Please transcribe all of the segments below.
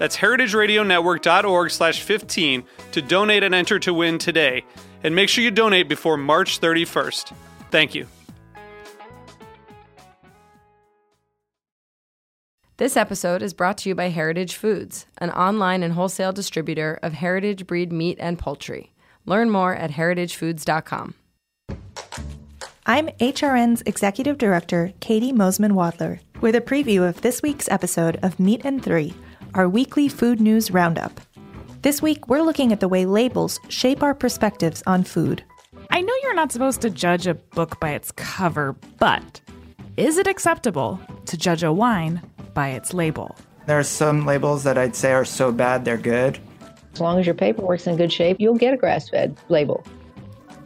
That's heritageradionetwork.org slash 15 to donate and enter to win today. And make sure you donate before March 31st. Thank you. This episode is brought to you by Heritage Foods, an online and wholesale distributor of heritage breed meat and poultry. Learn more at heritagefoods.com. I'm HRN's Executive Director, Caity Moseman Wadler, with a preview of this week's episode of Meat and Three, our weekly food news roundup. This week, we're looking at the way labels shape our perspectives on food. I know you're not supposed to judge a book by its cover, but is it acceptable to judge a wine by its label? There are some labels that I'd say are so bad they're good. As long as your paperwork's in good shape, you'll get a grass fed label.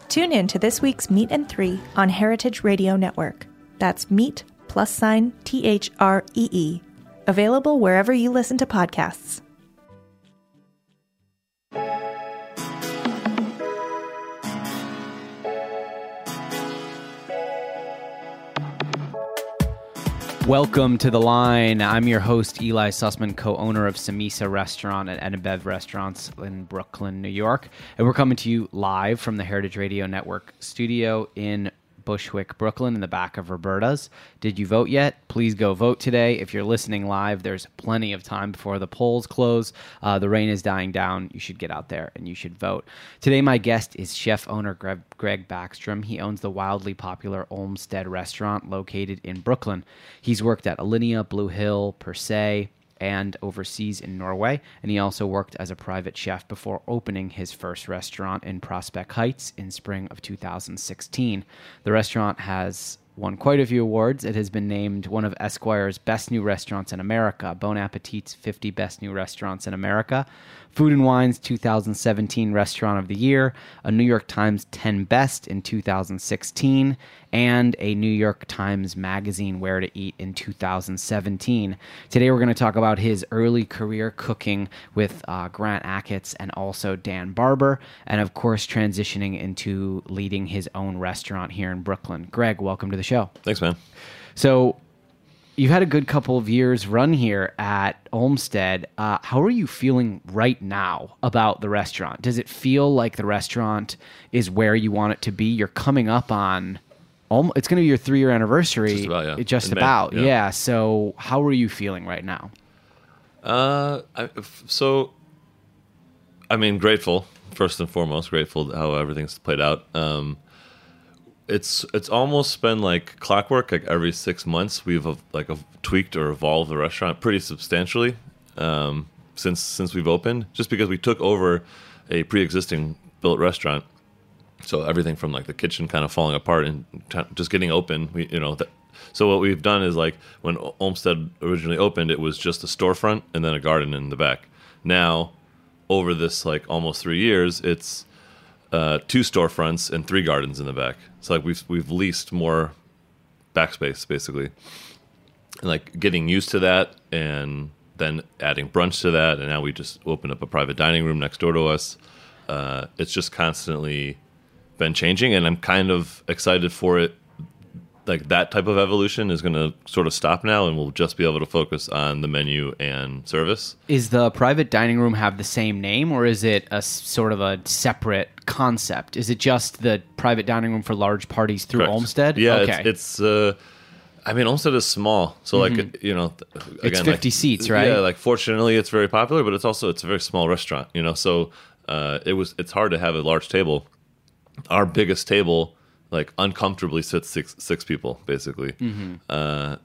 Tune in to this week's Meat and Three on Heritage Radio Network. That's Meat plus sign T H R E E. Available wherever you listen to podcasts. Welcome to the line. I'm your host, Eli Sussman, co owner of Samesa Restaurant and Enabev Restaurants in Brooklyn, New York. And we're coming to you live from the Heritage Radio Network studio in Bushwick, Brooklyn, in the back of Roberta's. Did you vote yet? Please go vote today. If you're listening live, there's plenty of time before the polls close. Uh, the rain is dying down. You should get out there and you should vote. Today, my guest is chef owner Greg, Greg Baxtrom. He owns the wildly popular Olmsted restaurant located in Brooklyn. He's worked at Alinea, Blue Hill, Per Se, and overseas in Norway. And he also worked as a private chef before opening his first restaurant in Prospect Heights in spring of 2016. The restaurant has won quite a few awards. It has been named one of Esquire's best new restaurants in America, Bon Appetit's 50 best new restaurants in America, Food and Wine's 2017 Restaurant of the Year, a New York Times 10 Best in 2016, and a New York Times Magazine Where to Eat in 2017. Today we're going to talk about his early career cooking with uh, Grant Achatz and also Dan Barber, and of course transitioning into leading his own restaurant here in Brooklyn. Greg, welcome to the show. Thanks, man. So you've had a good couple of years run here at Olmsted. Uh, how are you feeling right now about the restaurant? Does it feel like the restaurant is where you want it to be? You're coming up on. It's going to be your three year anniversary. Just about, yeah. Just In May, yeah. yeah. So, how are you feeling right now? Uh, I, so, I mean, grateful first and foremost. Grateful how everything's played out. Um, it's it's almost been like clockwork. Like every six months, we've uh, like tweaked or evolved the restaurant pretty substantially um, since since we've opened. Just because we took over a pre-existing built restaurant, so everything from like the kitchen kind of falling apart and t- just getting open. We you know. So what we've done is like when Olmsted originally opened, it was just a storefront and then a garden in the back. Now, over this like almost three years, it's uh, two storefronts and three gardens in the back. So like we've we've leased more backspace basically, and like getting used to that, and then adding brunch to that, and now we just opened up a private dining room next door to us. Uh, it's just constantly been changing, and I'm kind of excited for it. Like that type of evolution is going to sort of stop now, and we'll just be able to focus on the menu and service. Is the private dining room have the same name, or is it a sort of a separate concept? Is it just the private dining room for large parties through Correct. Olmsted? Yeah, okay. it's, it's uh, I mean, Olmsted is small, so like you know, again, Mm-hmm. It's 50 like- seats, right? Yeah, like fortunately, it's very popular, but it's also it's a very small restaurant, you know. So uh, it was it's hard to have a large table. Our biggest table like uncomfortably sits six six people basically. Uh,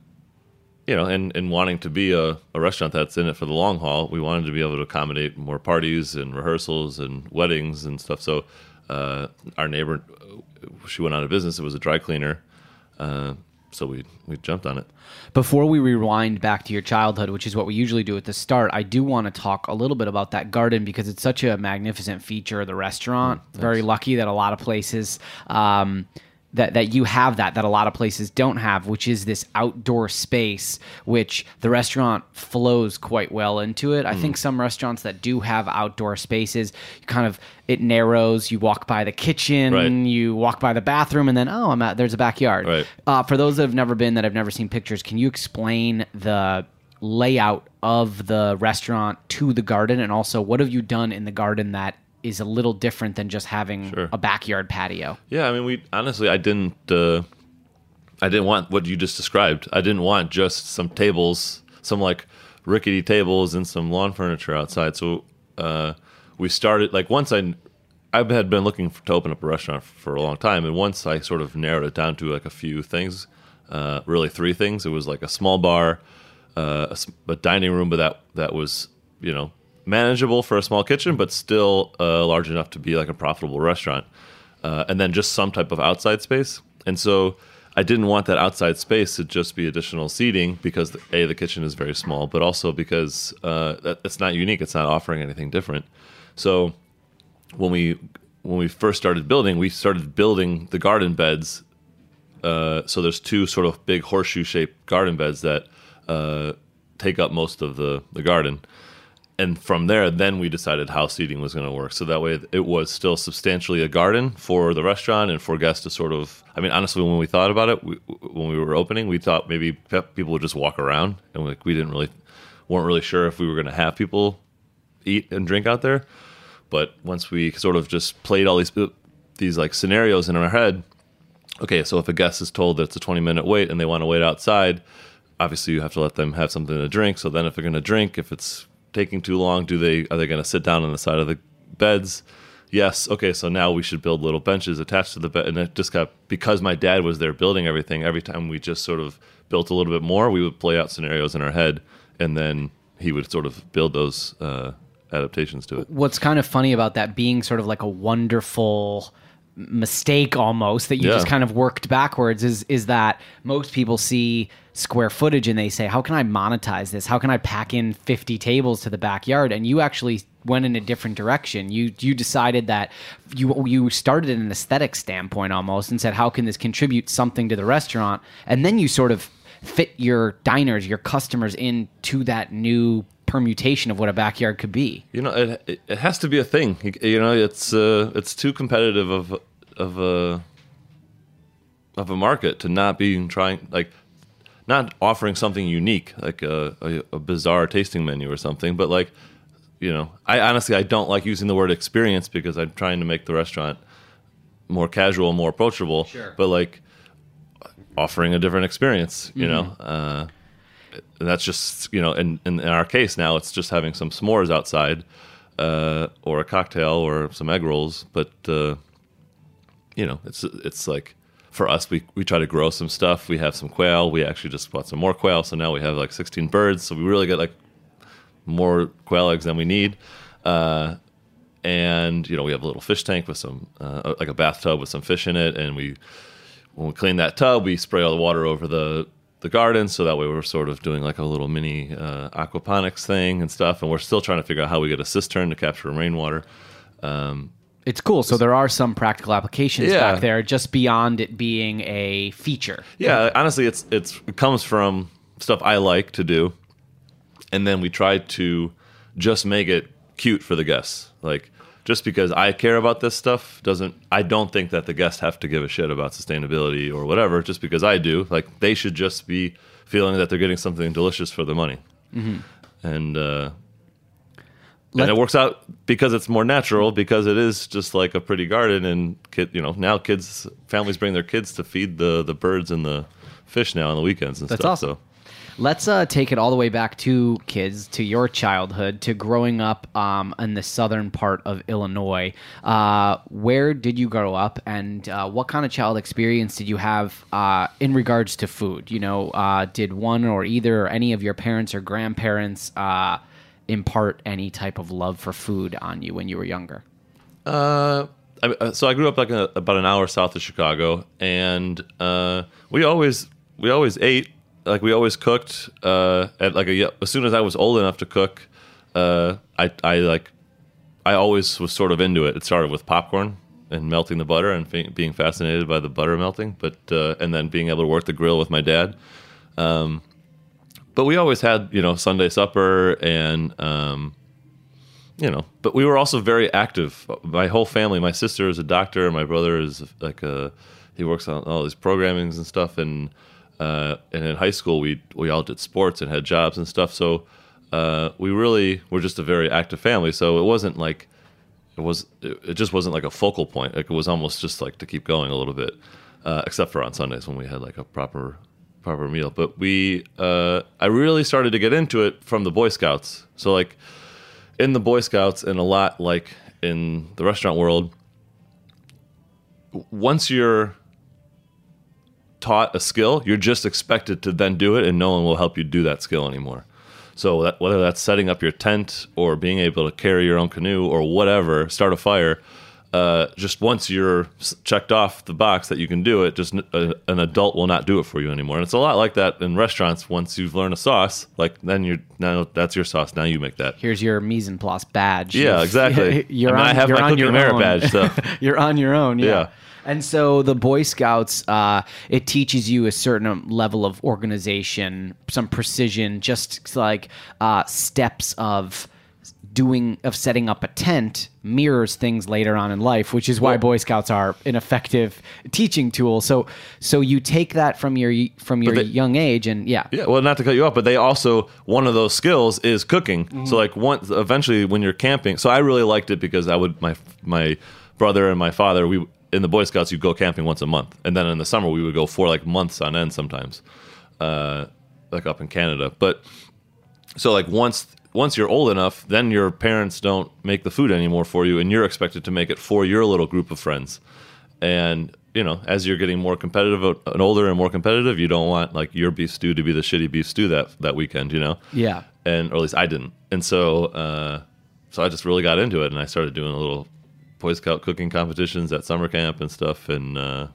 you know, and, and wanting to be a, a restaurant that's in it for the long haul, we wanted to be able to accommodate more parties and rehearsals and weddings and stuff. So, uh, our neighbor, uh, she went out of business. It was a dry cleaner, uh, so we we jumped on it. Before we rewind back to your childhood, which is what we usually do at the start, I do want to talk a little bit about that garden because it's such a magnificent feature of the restaurant. Very lucky that a lot of places. Um, that, that you have that that a lot of places don't have, which is this outdoor space, which the restaurant flows quite well into it. I think some restaurants that do have outdoor spaces, you kind of it narrows. You walk by the kitchen, Right. you walk by the bathroom, and then oh, I'm at there's a backyard. Right. Uh, for those that have never been, that have never seen pictures, can you explain the layout of the restaurant to the garden, and also what have you done in the garden that is a little different than just having Sure. a backyard patio? Yeah, I mean, we honestly, I didn't, uh, I didn't want what you just described. I didn't want just some tables, some like rickety tables and some lawn furniture outside. So uh, we started like once I, I had been looking for, to open up a restaurant for a long time, and once I sort of narrowed it down to like a few things, uh, really three things. It was like a small bar, uh, a, a dining room, but that that was you know manageable for a small kitchen, but still uh, large enough to be like a profitable restaurant. Uh, and then just some type of outside space. And so I didn't want that outside space to just be additional seating because a the kitchen is very small, but also because uh, it's not unique. It's not offering anything different. So when we when we first started building, we started building the garden beds. Uh, so there's two sort of big horseshoe shaped garden beds that uh, take up most of the the garden and from there, then we decided how seating was going to work. So that way, it was still substantially a garden for the restaurant and for guests to sort of. I mean, honestly, when we thought about it, we, when we were opening, we thought maybe people would just walk around, and like we didn't really weren't really sure if we were going to have people eat and drink out there. But once we sort of just played all these these like scenarios in our head, okay, so if a guest is told that it's a 20 minute wait and they want to wait outside, obviously you have to let them have something to drink. So then if they're going to drink, if it's taking too long, do they are they going to sit down on the side of the beds? Yes. Okay, so now we should build little benches attached to the bed and it just got because my dad was there building everything, every time we just sort of built a little bit more, we would play out scenarios in our head and then he would sort of build those uh, adaptations to it. What's kind of funny about that being sort of like a wonderful mistake almost that you Yeah. just kind of worked backwards is is that most people see square footage and they say how can I monetize this? How can I pack in 50 tables to the backyard? And you actually went in a different direction. You you decided that you you started in an aesthetic standpoint almost and said how can this contribute something to the restaurant? And then you sort of fit your diners your customers into that new permutation of what a backyard could be You know, it it, has to be a thing. You, know, it's uh, it's too competitive of of a of a market to not be trying like not offering something unique like a, a, a bizarre tasting menu or something, but like you know, I honestly I don't like using the word experience because I'm trying to make the restaurant more casual, more approachable. Sure. But like offering a different experience, you know. Uh, and that's just you know in, in in our case now it's just having some s'mores outside uh, or a cocktail or some egg rolls but uh, you know it's it's like for us we, we try to grow some stuff. We have some quail. We actually just bought some more quail so now we have like 16 birds so we really get like more quail eggs than we need. Uh, and you know we have a little fish tank with some uh, like a bathtub with some fish in it and we when we clean that tub, we spray all the water over the the garden, so that way we're sort of doing like a little mini uh, aquaponics thing and stuff. And we're still trying to figure out how we get a cistern to capture rainwater. It's cool. So there are some practical applications Yeah. back there, just beyond it being a feature. Yeah, honestly, it's it's it comes from stuff I like to do, and then we try to just make it cute for the guests. Like just because I care about this stuff doesn't. I don't think that the guests have to give a shit about sustainability or whatever. Just because I do, like they should just be feeling that they're getting something delicious for their money, and. uh Let- and it works out because it's more natural because it is just like a pretty garden and kid you know now kids families bring their kids to feed the the birds and the fish now on the weekends and That's stuff awesome. so let's uh, take it all the way back to kids, to your childhood, to growing up um, in the southern part of Illinois. Uh, where did you grow up, and uh, what kind of child experience did you have uh, in regards to food? You know, uh, did one or either or any of your parents or grandparents uh, impart any type of love for food on you when you were younger? I, so I grew up like a, about an hour south of Chicago, and uh, we always we always ate like we always cooked. Uh, at like a as soon as I was old enough to cook, uh, I I like I always was sort of into it. It started with popcorn and melting the butter and fe- being fascinated by the butter melting, but uh, and then being able to work the grill with my dad. Um, but we always had you know Sunday supper and um, you know, but we were also very active. My whole family, my sister is a doctor, my brother is like a he works on all these programmings and stuff, and uh, and in high school we we all did sports and had jobs and stuff. So uh, we really were just a very active family. So it wasn't like it was it just wasn't like a focal point. Like it was almost just like to keep going a little bit, uh, except for on Sundays when we had like a proper proper meal. But we uh, I really started to get into it from the Boy Scouts. So like in the Boy Scouts and a lot like in the restaurant world, once you're taught a skill, you're just expected to then do it, and no one will help you do that skill anymore. So that, whether that's setting up your tent or being able to carry your own canoe or whatever, start a fire, uh, just once you're checked off the box that you can do it, just a, an adult will not do it for you anymore. And it's a lot like that in restaurants. Once you've learned a sauce, like then you're now that's your sauce. Now you make that. Here's your mise en place badge. Yeah, exactly. you're I mean, on, I have my cooking your merit own. badge, so- you're on your own. Yeah. Yeah. And so the Boy Scouts, uh, it teaches you a certain level of organization, some precision, just like uh, steps of doing of setting up a tent mirrors things later on in life which is why boy scouts are an effective teaching tool. So so you take that from your from your they- young age and yeah. Yeah, well, not to cut you off, but they also one of those skills is cooking. So like once eventually when you're camping, so I really liked it because I would my my brother and my father we in the Boy Scouts you go camping once a month, and then in the summer we would go for like months on end sometimes, uh, like up in Canada. But so like once once you're old enough, then your parents don't make the food anymore for you, and you're expected to make it for your little group of friends. And you know, as you're getting more competitive and older and more competitive, you don't want like your beef stew to be the shitty beef stew that that weekend, you know. Yeah. And or at least I didn't. And so, uh, so I just really got into it, and I started doing a little Boy Scout cooking competitions at summer camp and stuff, and uh,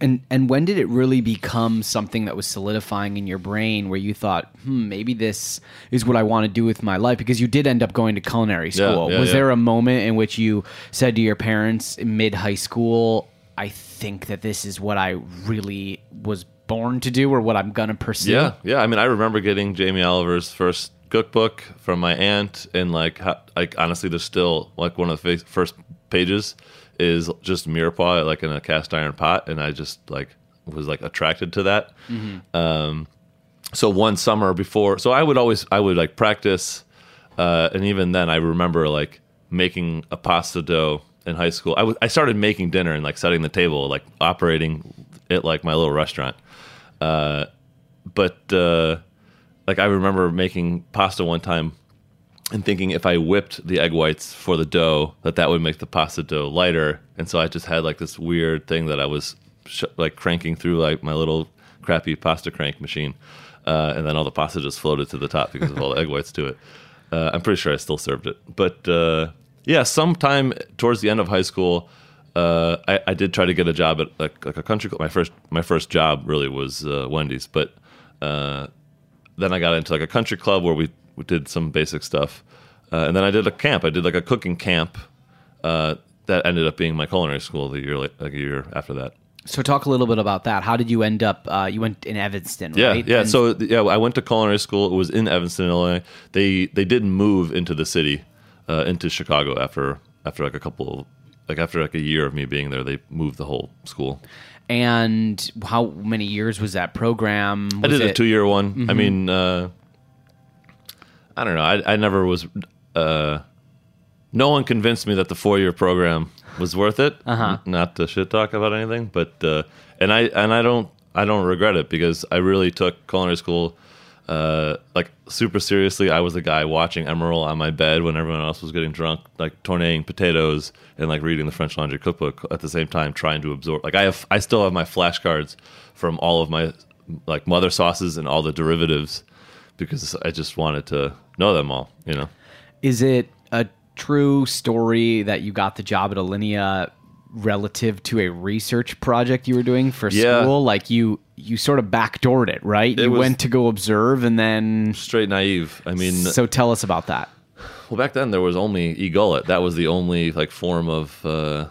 And and when did it really become something that was solidifying in your brain where you thought, hmm, maybe this is what I want to do with my life? Because you did end up going to culinary school. yeah, was yeah. there a moment in which you said to your parents mid high school, I think that this is what I really was born to do or what I'm gonna pursue? Yeah, yeah. I mean, I remember getting Jamie Oliver's first cookbook from my aunt, and like, like honestly, there's still like one of the first pages is just mirepoix like in a cast iron pot, and I just like was like attracted to that. Um, so one summer before, so I would always I would like practice, uh, and even then I remember like making a pasta dough in high school. I started making dinner and like setting the table, like operating it like my little restaurant. Uh, but uh, like I remember making pasta one time and thinking if I whipped the egg whites for the dough, that that would make the pasta dough lighter. And so I just had like this weird thing that I was sh- like cranking through like my little crappy pasta crank machine, uh, and then all the pasta just floated to the top because of all the egg whites to it. Uh, I'm pretty sure I still served it, but uh, yeah, sometime towards the end of high school. Uh, I, I did try to get a job at like, like a country club. My first my first job really was uh, Wendy's, but uh, then I got into like a country club where we, we did some basic stuff, uh, and then I did a camp. I did like a cooking camp uh, that ended up being my culinary school the year like, a year after that. So talk a little bit about that. How did you end up? Uh, you went in Evanston, Yeah, right? yeah. And- So yeah, I went to culinary school. It was in Evanston, Illinois. They they did move into the city, uh, into Chicago after after like a couple like after like a year of me being there. They moved the whole school. and how many years was that program? I Was did a two year one. I mean, uh, I don't know. I, I never was. Uh, no one convinced me that the four year program was worth it. Uh-huh. Not to shit talk about anything, but uh, and I and I don't I don't regret it because I really took culinary school Uh, like super seriously, I was the guy watching Emeril on my bed when everyone else was getting drunk, like tornaying potatoes and like reading the French Laundry cookbook at the same time, trying to absorb. Like I have, I still have my flashcards from all of my like mother sauces and all the derivatives because I just wanted to know them all. You know. Is it a true story that you got the job at Alinea relative to a research project you were doing for Yeah. school? Like you you sort of backdoored it, right? you went to go observe and then Straight naive. I mean, so tell us about that. Well, back then there was only eGullet. That was the only like form of uh,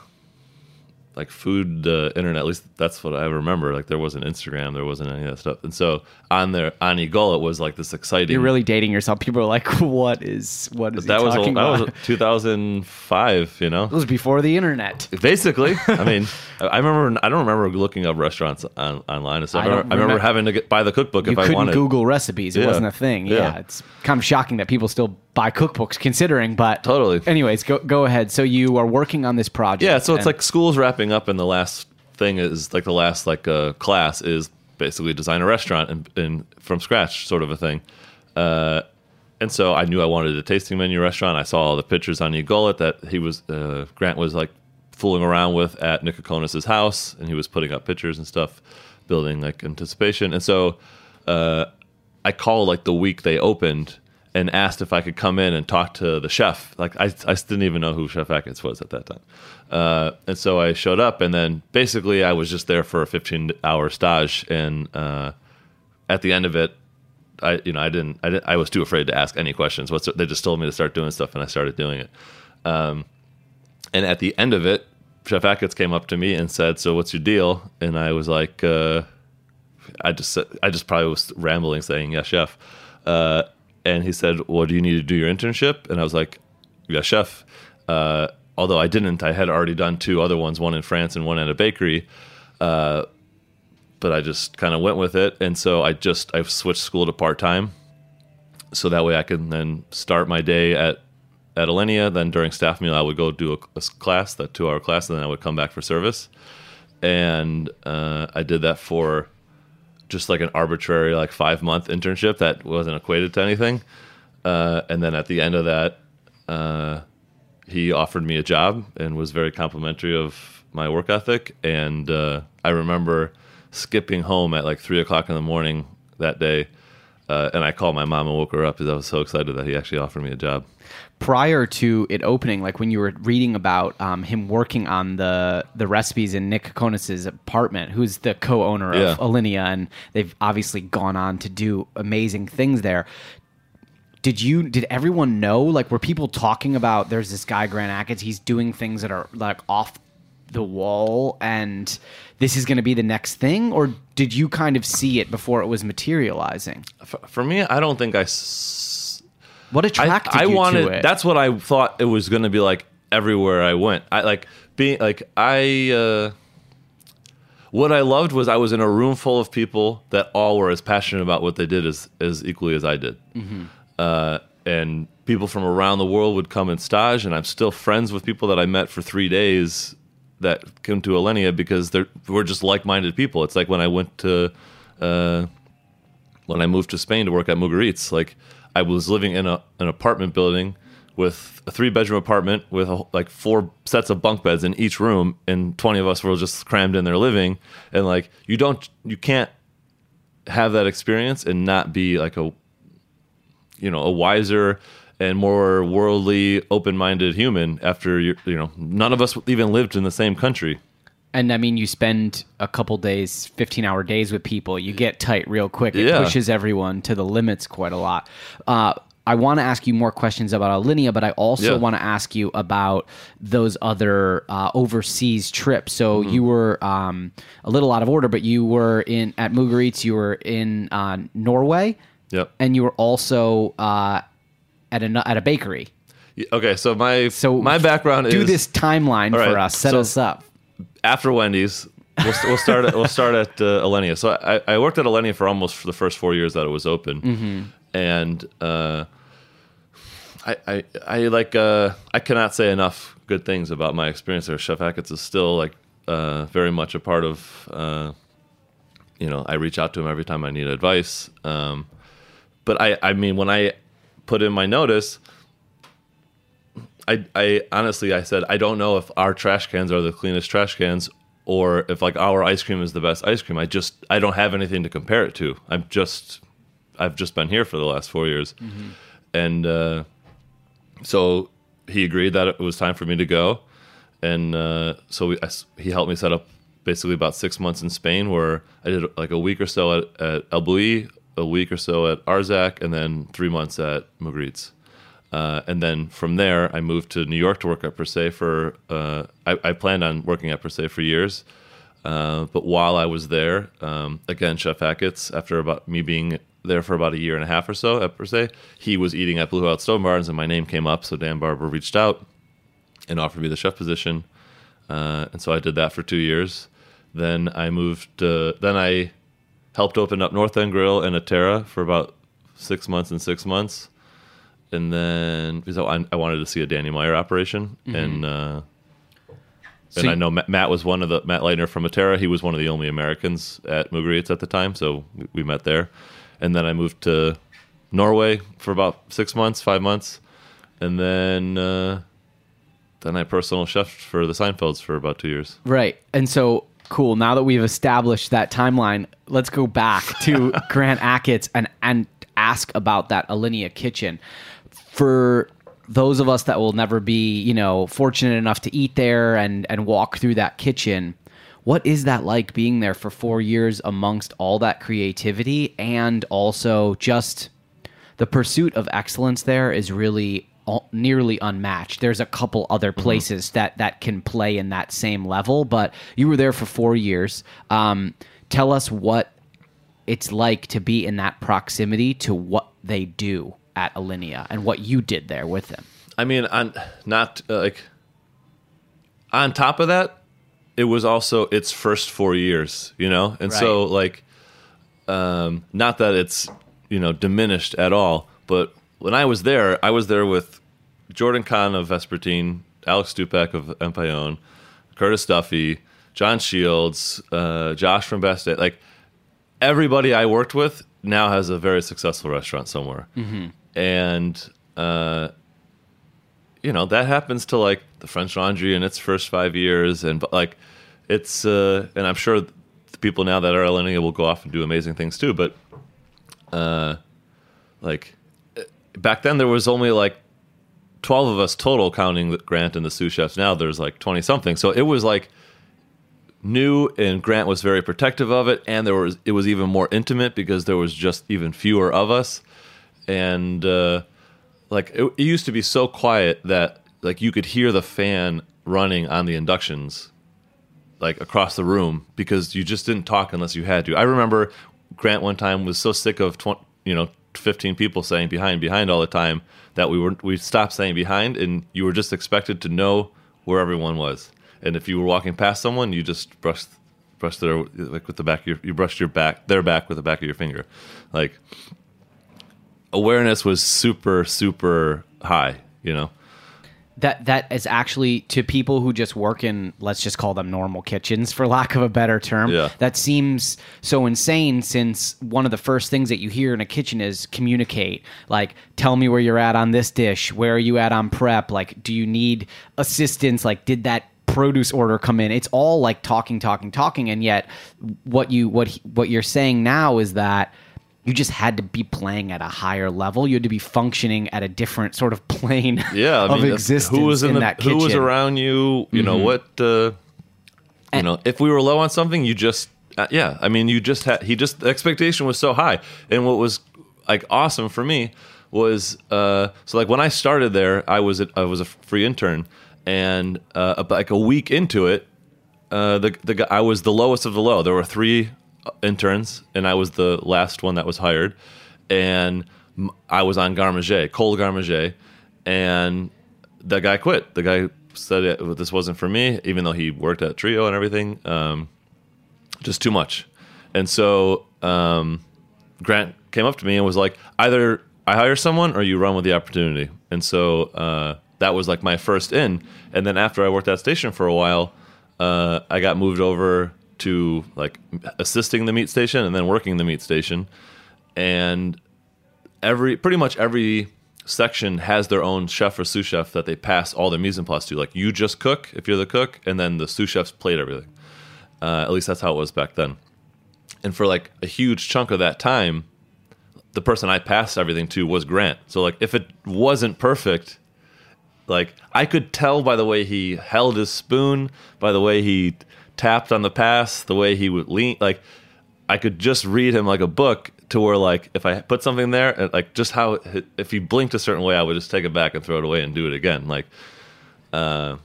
like food uh, internet. At least that's what I remember. Like there wasn't Instagram, there wasn't any of that stuff. And so on there on eGullet was like this exciting. You're really dating yourself. People are like, "What is what is that was that about?" was 2005. You know, it was before the internet. basically. I mean, I remember. I don't remember looking up restaurants on, online and stuff. I I, don't remember, I remember having to get, buy the cookbook You if I couldn't wanted. Google recipes. It Yeah. wasn't a thing. Yeah. Yeah. it's kind of shocking that people still buy cookbooks, considering. But Totally. Anyways, go go ahead. So you are working on this project. Yeah, so it's like school's wrapping up, and the last thing is like the last like uh, class is basically design a restaurant and, and from scratch, sort of a thing. Uh, and so I knew I wanted a tasting menu restaurant. I saw all the pictures on eGullet that he was uh, Grant was like fooling around with at Nick house, and he was putting up pictures and stuff, building like anticipation. And so uh, I called like the week they opened and asked if I could come in and talk to the chef. Like I, I didn't even know who Chef Achatz was at that time. Uh, and so I showed up, and then basically I was just there for a 15 hour stage. And uh, at the end of it, I you know I didn't I didn't, I was too afraid to ask any questions. What's they just told me to start doing stuff, and I started doing it. Um, and at the end of it, Chef Achatz came up to me and said, "So what's your deal?" And I was like, uh, I just I just probably was rambling, saying, "Yes, chef." And he said, "Well, do you need to do your internship?" And I was like, "Yeah, chef." Uh, although I didn't, I had already done two other ones, one in France and one at a bakery. Uh, but I just kind of went with it, and so I just I switched school to part time, so that way I can then start my day at at Alinea. Then during staff meal, I would go do a, a class, that two hour class, and then I would come back for service. And uh, I did that for just like an arbitrary like five month internship that wasn't equated to anything. Uh, and then at the end of that, uh, he offered me a job and was very complimentary of my work ethic. And uh, I remember skipping home at like three o'clock in the morning that day. Uh, and I called my mom and woke her up because I was so excited that he actually offered me a job. Prior to it opening, like when you were reading about um, him working on the the recipes in Nick Kokonas's apartment, who's the co-owner Yeah. of Alinea, and they've obviously gone on to do amazing things there. Did you? Did everyone know? Like, were people talking about? There's this guy Grant Achatz. He's doing things that are like off the wall, and this is going to be the next thing. Or did you kind of see it before it was materializing? For, for me, I don't think I. S- What I, attracted I you wanted. to it? That's what I thought it was going to be like everywhere I went. I like being like I. Uh, what I loved was I was in a room full of people that all were as passionate about what they did as as equally as I did. Uh, and people from around the world would come and stage, and I'm still friends with people that I met for three days that came to Alinea because they're we're just like minded people. It's like when I went to. Uh, when I moved to Spain to work at Mugaritz, like I was living in a, an apartment building with a three bedroom apartment with a, like four sets of bunk beds in each room, and twenty of us were just crammed in there living. And like you don't, you can't have that experience and not be like a, you know, a wiser and more worldly, open minded human after you, you know, none of us even lived in the same country. And I mean, you spend a couple days, 15 hour days with people, you get tight real quick. It Yeah. pushes everyone to the limits quite a lot. Uh, I want to ask you more questions about Alinea, but I also Yeah. want to ask you about those other uh, overseas trips. So Mm-hmm. you were um, a little out of order, but you were in at Mugaritz, you were in uh, Norway, Yep. and you were also uh, at a at a bakery. Okay, so my So my background is do is this timeline All for us. Set so- us up. After Wendy's. We'll, we'll start at we'll start at uh, Alinea. So I, I worked at Alinea for almost for the first four years that it was open, Mm-hmm. and uh, I, I I like uh, I cannot say enough good things about my experience there. Chef Achatz is still like uh, very much a part of. Uh, you know, I reach out to him every time I need advice. Um, but I I mean when I put in my notice. I, I honestly I said I don't know if our trash cans are the cleanest trash cans or if like our ice cream is the best ice cream. I just I don't have anything to compare it to. I'm just I've just been here for the last four years, and uh, so he agreed that it was time for me to go, and uh, so we, I he helped me set up basically about six months in Spain, where I did like a week or so at, at El Bulli, a week or so at Arzak, and then three months at Mugaritz. Uh, and then from there, I moved to New York to work at Per Se for. Uh, I, I planned on working at Per Se for years, uh, but while I was there, um, again, Chef Achatz, after about me being there for about a year and a half or so at Per Se, he was eating at Blue Out Stone Barns, and my name came up. So Dan Barber reached out and offered me the chef position, uh, and so I did that for two years. Then I moved. Uh, then I helped open up North End Grill and Atera for about six months and six months and then because I, I wanted to see a Danny Meyer operation, and uh, So and I know Matt, Matt was one of the Matt Lightner from Atera. He was one of the only Americans at Mugaritz at the time, so we, we met there. And then I moved to Norway for about six months, five months, and then uh, then I personal chef for the Seinfelds for about two years. Right. And so cool. Now that we've established that timeline, let's go back to Grant Achatz and and ask about that Alinea kitchen. For those of us that will never be, you know, fortunate enough to eat there and and walk through that kitchen, what is that like being there for 4 years amongst all that creativity and also just the pursuit of excellence there is really all, nearly unmatched. There's a couple other places that that can play in that same level, but you were there for four years. Um, tell us what it's like to be in that proximity to what they do at Alinea and what you did there with them. I mean, on not uh, like on top of that, it was also its first four years, you know, and so like, um, not that it's you know diminished at all, but when I was there, I was there with Jordan Kahn of Vespertine, Alex Stupak of Empellón, Curtis Duffy, John Shields, uh, Josh from Best Day, like everybody I worked with now has a very successful restaurant somewhere, and. Uh, you know that happens to like the French Laundry in its first five years, and like it's uh, and I'm sure the people now that are Alinea will go off and do amazing things too. But uh, like back then, there was only like twelve of us total, counting Grant and the sous chefs. Now there's like twenty something. So it was like new, and Grant was very protective of it, and there was it was even more intimate because there was just even fewer of us, and. Uh, like it, it used to be so quiet that like you could hear the fan running on the inductions like across the room because you just didn't talk unless you had to. I remember Grant one time was so sick of 20, you know 15 people saying behind behind all the time that we were we stopped saying behind and you were just expected to know where everyone was. And if you were walking past someone, you just brushed brushed their like with the back of your you brushed your back their back with the back of your finger. Like awareness was super super high, you know. That that is actually to people who just work in let's just call them normal kitchens for lack of a better term. Yeah. That seems so insane since one of the first things that you hear in a kitchen is communicate. Like tell me where you're at on this dish, where are you at on prep? Like do you need assistance? Like did that produce order come in? It's all like talking talking talking and yet what you what what you're saying now is that you just had to be playing at a higher level. You had to be functioning at a different sort of plane Yeah, I of mean, that's- existence who was in, the, that who was. Mm-hmm. around you? You know what? Uh, you And- know, if we were low on something, you just uh, yeah. I mean, you just had he just the expectation was so high, and what was like awesome for me was uh, so like when I started there, I was a, I was a free intern, and uh, about, like a week into it, uh, the the guy, I was the lowest of the low. There were three interns, and I was the last one that was hired, and I was on garde manger, Cole garde manger, and the guy quit. The guy said this wasn't for me, even though he worked at Trio and everything. Um, just too much, and so um, Grant came up to me and was like, either I hire someone or you run with the opportunity. And so uh, that was like my first in. And then after I worked at station for a while, uh, I got moved over to like assisting the meat station and then working the meat station. And every pretty much every section has their own chef or sous chef that they pass all their mise en place to. Like you just cook if you're the cook, and then the sous chefs plate everything. Uh, at least that's how it was back then. And for like a huge chunk of that time, the person I passed everything to was Grant. So like if it wasn't perfect, like I could tell by the way he held his spoon, by the way he tapped on the pass, the way he would lean, like I could just read him like a book to where like if I put something there, like just how if he blinked a certain way, I would just take it back and throw it away and do it again. Like, uh,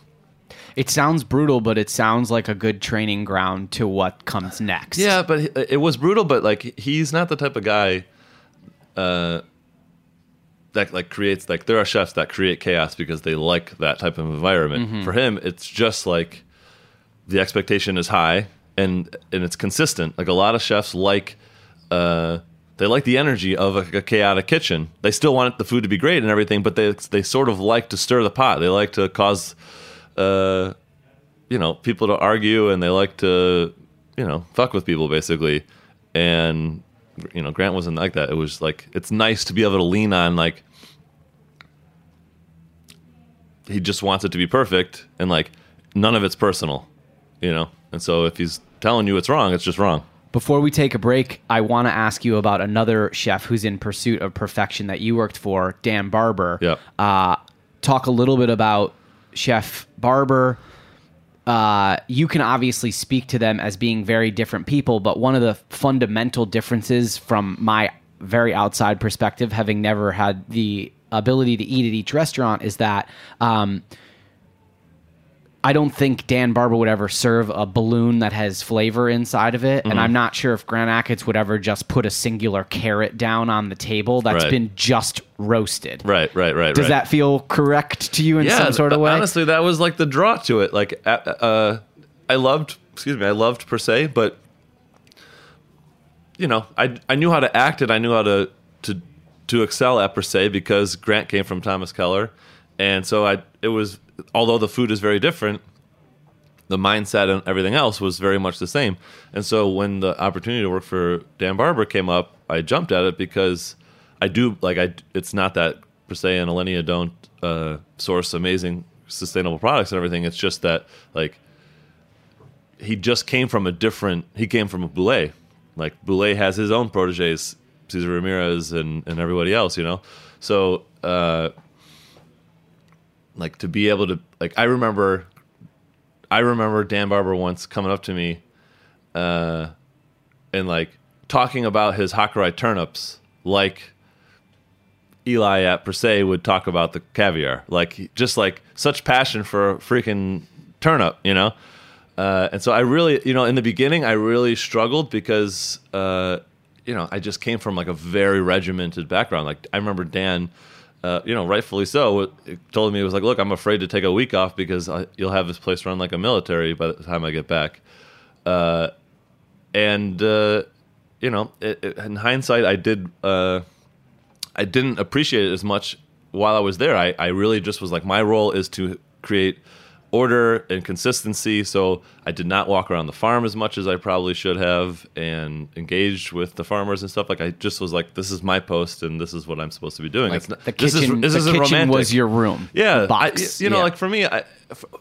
It sounds brutal, but it sounds like a good training ground to what comes next. yeah, but it was brutal. But like he's not the type of guy. Uh, that like creates like there are chefs that create chaos because they like that type of environment. For him, it's just like the expectation is high and and it's consistent. Like a lot of chefs like uh they like the energy of a, a chaotic kitchen. They still want the food to be great and everything, but they they sort of like to stir the pot. They like to cause uh you know, people to argue and they like to, you know, fuck with people basically. And you know, Grant wasn't like that. It was like it's nice to be able to lean on like he just wants it to be perfect and like none of it's personal, you know. And so if he's telling you it's wrong, it's just wrong. Before we take a break, I want to ask you about another chef who's in pursuit of perfection that you worked for, Dan Barber. Yep. Uh, talk a little bit about Chef Barber. Uh, you can obviously speak to them as being very different people, but one of the fundamental differences from my very outside perspective, having never had the ability to eat at each restaurant, is that um, I don't think Dan Barber would ever serve a balloon that has flavor inside of it, Mm-hmm. and I'm not sure if Grant Achatz would ever just put a singular carrot down on the table that's Right. been just roasted. Right, right, right. Does right. that feel correct to you in some sort of way? Honestly, that was like the draw to it. Like, uh, uh, I loved, excuse me, I loved per se, but you know, I I knew how to act it. I knew how to to to excel at per se because Grant came from Thomas Keller, and so I it was although the food is very different. The mindset and everything else was very much the same, and so when the opportunity to work for Dan Barber came up, I jumped at it because I do like I. It's not that per se and Alinea don't uh, source amazing sustainable products and everything. It's just that like he just came from a different. He came from a Bouley. Like Bouley has his own proteges, Cesar Ramirez and and everybody else. You know, so uh, like to be able to like I remember. I remember Dan Barber once coming up to me, uh, and like talking about his Hakurei turnips, like Eli at per se would talk about the caviar, like just like such passion for freaking turnip, you know. Uh, and so I really, you know, in the beginning, I really struggled because, uh, you know, I just came from like a very regimented background. Like I remember Dan, uh, you know, rightfully so, told me it was like, look, I'm afraid to take a week off because I, you'll have this place run like a military by the time I get back. Uh, and uh, you know, it, it, in hindsight, I did. Uh, I didn't appreciate it as much while I was there. I, I really just was like, my role is to create order and consistency. So I did not walk around the farm as much as I probably should have and engaged with the farmers and stuff. Like I just was like, this is my post and this is what I'm supposed to be doing. Like It's not- the this is- kitchen, this the kitchen romantic. was your room. Yeah, box. I, you know, Yeah. like for me, I,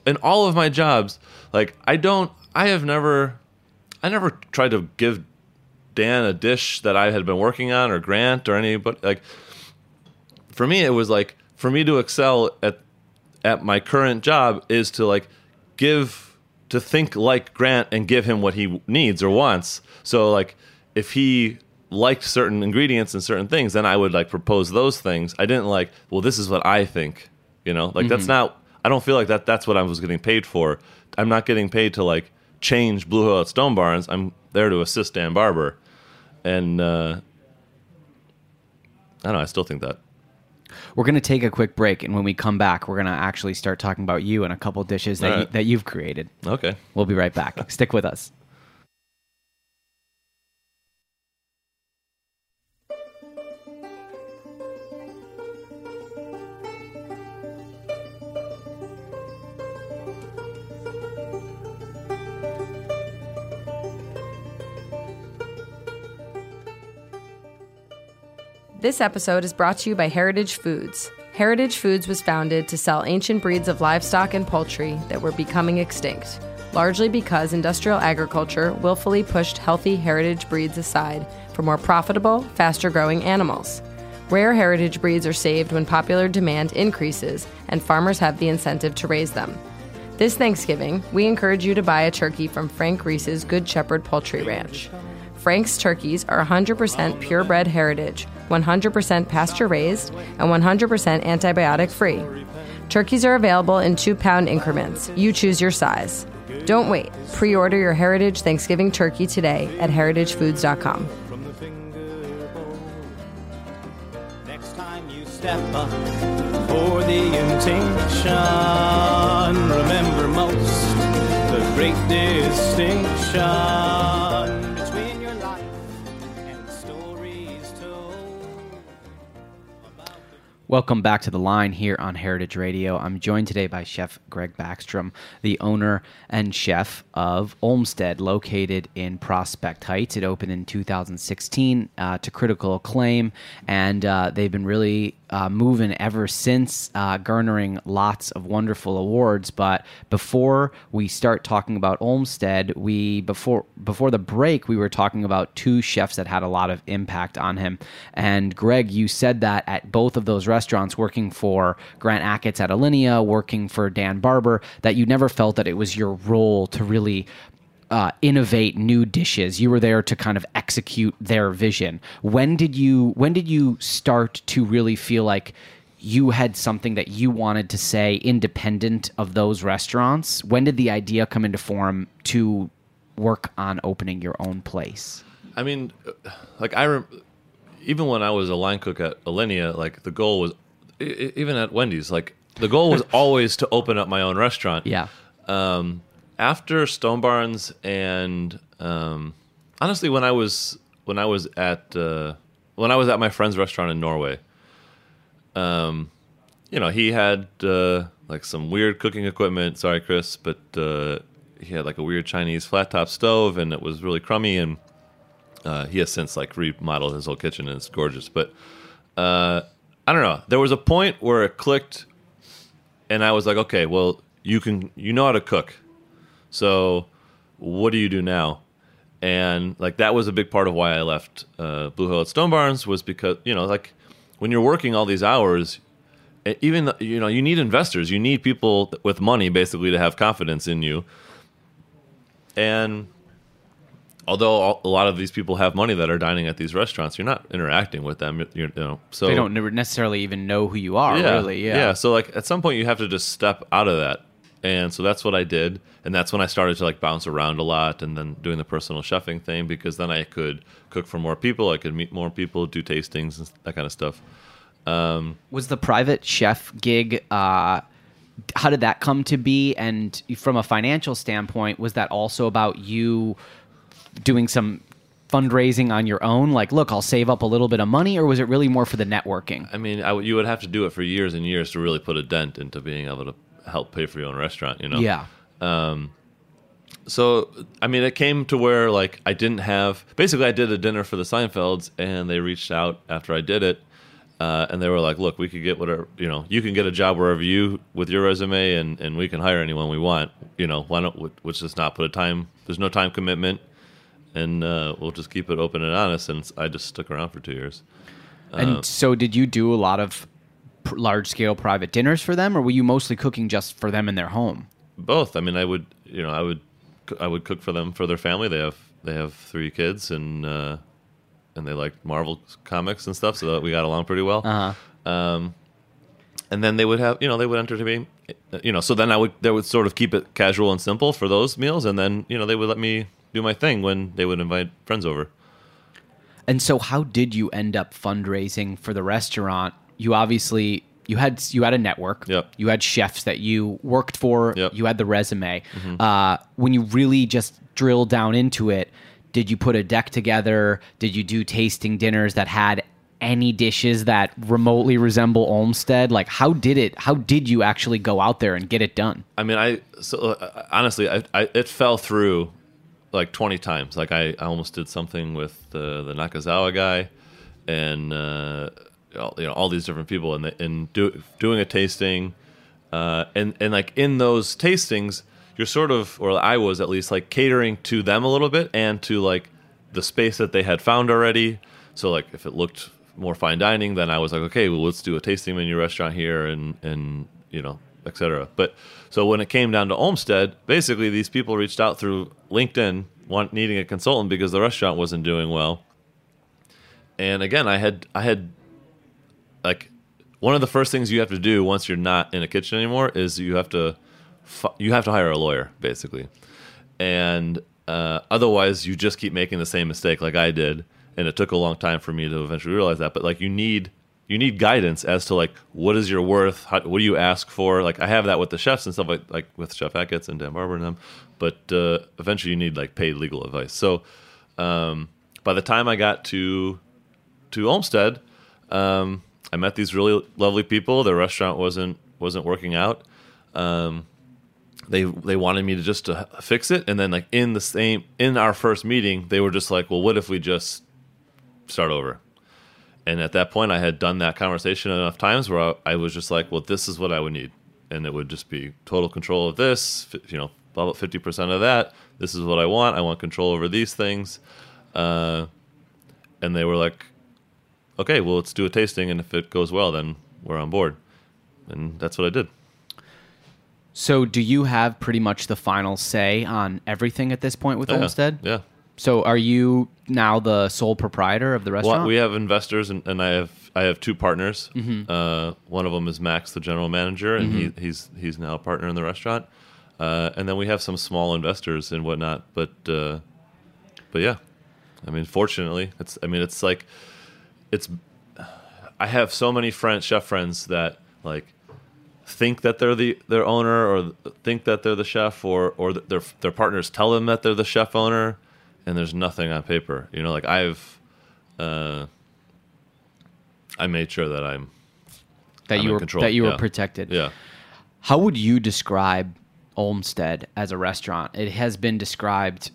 in all of my jobs, like I don't, I have never, I never tried to give Dan a dish that I had been working on or Grant or anybody. Like for me, it was like for me to excel at at my current job is to like give to think like Grant and give him what he needs or wants. So like if he liked certain ingredients and certain things, then I would like propose those things. I didn't like, well, this is what I think. You know, like that's not. I don't feel like that. That's what I was getting paid for. I'm not getting paid to like change Blue Hill at Stone Barns. I'm there to assist Dan Barber, and uh, I don't know. I still think that. We're going to take a quick break, and when we come back, we're going to actually start talking about you and a couple dishes that, All you, that you've created. Okay. We'll be right back. Stick with us. This episode is brought to you by Heritage Foods. Heritage Foods was founded to sell ancient breeds of livestock and poultry that were becoming extinct, largely because industrial agriculture willfully pushed healthy heritage breeds aside for more profitable, faster growing animals. Rare heritage breeds are saved when popular demand increases and farmers have the incentive to raise them. This Thanksgiving, we encourage you to buy a turkey from Frank Reese's Good Shepherd Poultry Ranch. Frank's turkeys are 100% purebred heritage, 100% pasture raised, and 100% antibiotic free. Turkeys are available in two pound increments. You choose your size. Don't wait. Pre order your Heritage Thanksgiving turkey today at heritagefoods.com. Next time you step up for the intention, remember most the great distinction Welcome back to the line here on Heritage Radio. I'm joined today by Chef Greg Baxtrom, the owner and chef of Olmsted, located in Prospect Heights. It opened in 2016 uh, to critical acclaim, and uh, they've been really uh, moving ever since, uh, garnering lots of wonderful awards. But before we start talking about Olmsted, we before before the break we were talking about two chefs that had a lot of impact on him. And Greg, you said that at both of those restaurants, working for Grant Achatz at Alinea, working for Dan Barber, that you never felt that it was your role to really uh, innovate new dishes. You were there to kind of execute their vision. When did you when did you start to really feel like you had something that you wanted to say independent of those restaurants? When did the idea come into form to work on opening your own place? I mean, like I rem- even when I was a line cook at Alinea, like the goal was even at Wendy's, like the goal was always to open up my own restaurant. Yeah. Um, after Stone Barns and um, honestly, when I was when I was at uh, when I was at my friend's restaurant in Norway, um, you know, he had uh, like some weird cooking equipment. Sorry, Chris, but uh, he had like a weird Chinese flat top stove, and it was really crummy. And uh, he has since like remodeled his whole kitchen, and it's gorgeous. But uh, I don't know. There was a point where it clicked, and I was like, okay, well, you can, you know how to cook, so what do you do now? And like that was a big part of why I left uh, Blue Hill at Stone Barns was because you know like when you're working all these hours, even the- you know you need investors, you need people with money basically to have confidence in you. And although a lot of these people have money that are dining at these restaurants, you're not interacting with them. You know, so They don't necessarily even know who you are, really. Yeah. yeah. So like at some point you have to just step out of that. And so that's what I did. And that's when I started to like bounce around a lot and then doing the personal chefing thing because then I could cook for more people, I could meet more people, do tastings and that kind of stuff. Um, was the private chef gig uh how did that come to be and from a financial standpoint was that also about you doing some fundraising on your own like look i'll save up a little bit of money or was it really more for the networking I mean, I w you would have to do it for years and years to really put a dent into being able to help pay for your own restaurant, you know? yeah So, I mean, it came to where like I didn't have. Basically, I did a dinner for the Seinfelds, and they reached out after I did it, uh, and they were like, "Look, we could get whatever you know. You can get a job wherever you with your resume, and and we can hire anyone we want. You know, why don't? Let's just not put a time. There's no time commitment, and uh, we'll just keep it open and honest. And I just stuck around for two years. and so did you do a lot of large scale private dinners for them or were you mostly cooking just for them in their home both. I mean, I would, you know, I would, I would cook for them for their family. They have they have three kids and uh, and they like Marvel comics and stuff, so that we got along pretty well. uh-huh Um, and then they would have, you know, they would entertain me, you know. So then I would, they would sort of keep it casual and simple for those meals, and then you know they would let me do my thing when they would invite friends over. And so, how did you end up fundraising for the restaurant? You obviously you had you had a network. Yep. You had chefs that you worked for. Yep. Mm-hmm. You had the resume. Uh, when you really just drilled down into it, did you put a deck together? Did you do tasting dinners that had any dishes that remotely resemble Olmsted? Like, how did it? How did you actually go out there and get it done? I mean, I so uh, honestly, I, I it fell through like twenty times. Like I, I almost did something with the the Nakazawa guy, and uh, all- you know all these different people, and and do, doing a tasting, uh, and and like in those tastings, you're sort of, or I was at least, like catering to them a little bit and to like the space that they had found already. So like if it looked more fine dining, then I was like, okay, well let's do a tasting menu restaurant here, and and you know, etc. But so when it came down to Olmsted, basically these people reached out through LinkedIn, want needing a consultant because the restaurant wasn't doing well. And again, I had I had like one of the first things you have to do once you're not in a kitchen anymore is you have to you have to hire a lawyer basically, and uh, otherwise you just keep making the same mistake like I did, and it took a long time for me to eventually realize that. But like you need you need guidance as to like what is your worth, how, what do you ask for? Like I have that with the chefs and stuff like like with Chef Achatz and Dan Barber and them, but uh, eventually you need like paid legal advice. So um, by the time I got to to Olmsted, um, I met these really lovely people. Their restaurant wasn't wasn't working out. Um, they they wanted me to just to fix it, and then like in the same in our first meeting, they were just like, "Well, what if we just start over?" And at that point, I had done that conversation enough times where I, I was just like, "Well, this is what I would need," and it would just be total control of this. You know, about fifty percent of that. This is what I want. I want control over these things. Uh, and they were like, okay, well, let's do a tasting, and if it goes well, then we're on board. And that's what I did. So, do you have pretty much the final say on everything at this point with Yeah, Olmsted? Yeah. So, are you now the sole proprietor of the restaurant? Well, we have investors, and, and I have I have two partners. Mm-hmm. Uh, one of them is Max, the general manager, and he, he's he's now a partner in the restaurant. Uh, and then we have some small investors and whatnot. But uh, but yeah, I mean, fortunately, it's I mean, it's like it's. I have so many friends, chef friends that like think that they're the their owner or think that they're the chef or or their their partners tell them that they're the chef owner and there's nothing on paper you know like i've uh i made sure that i'm that I'm you were control, that you were protected. yeah How would you describe Olmsted as a restaurant? It has been described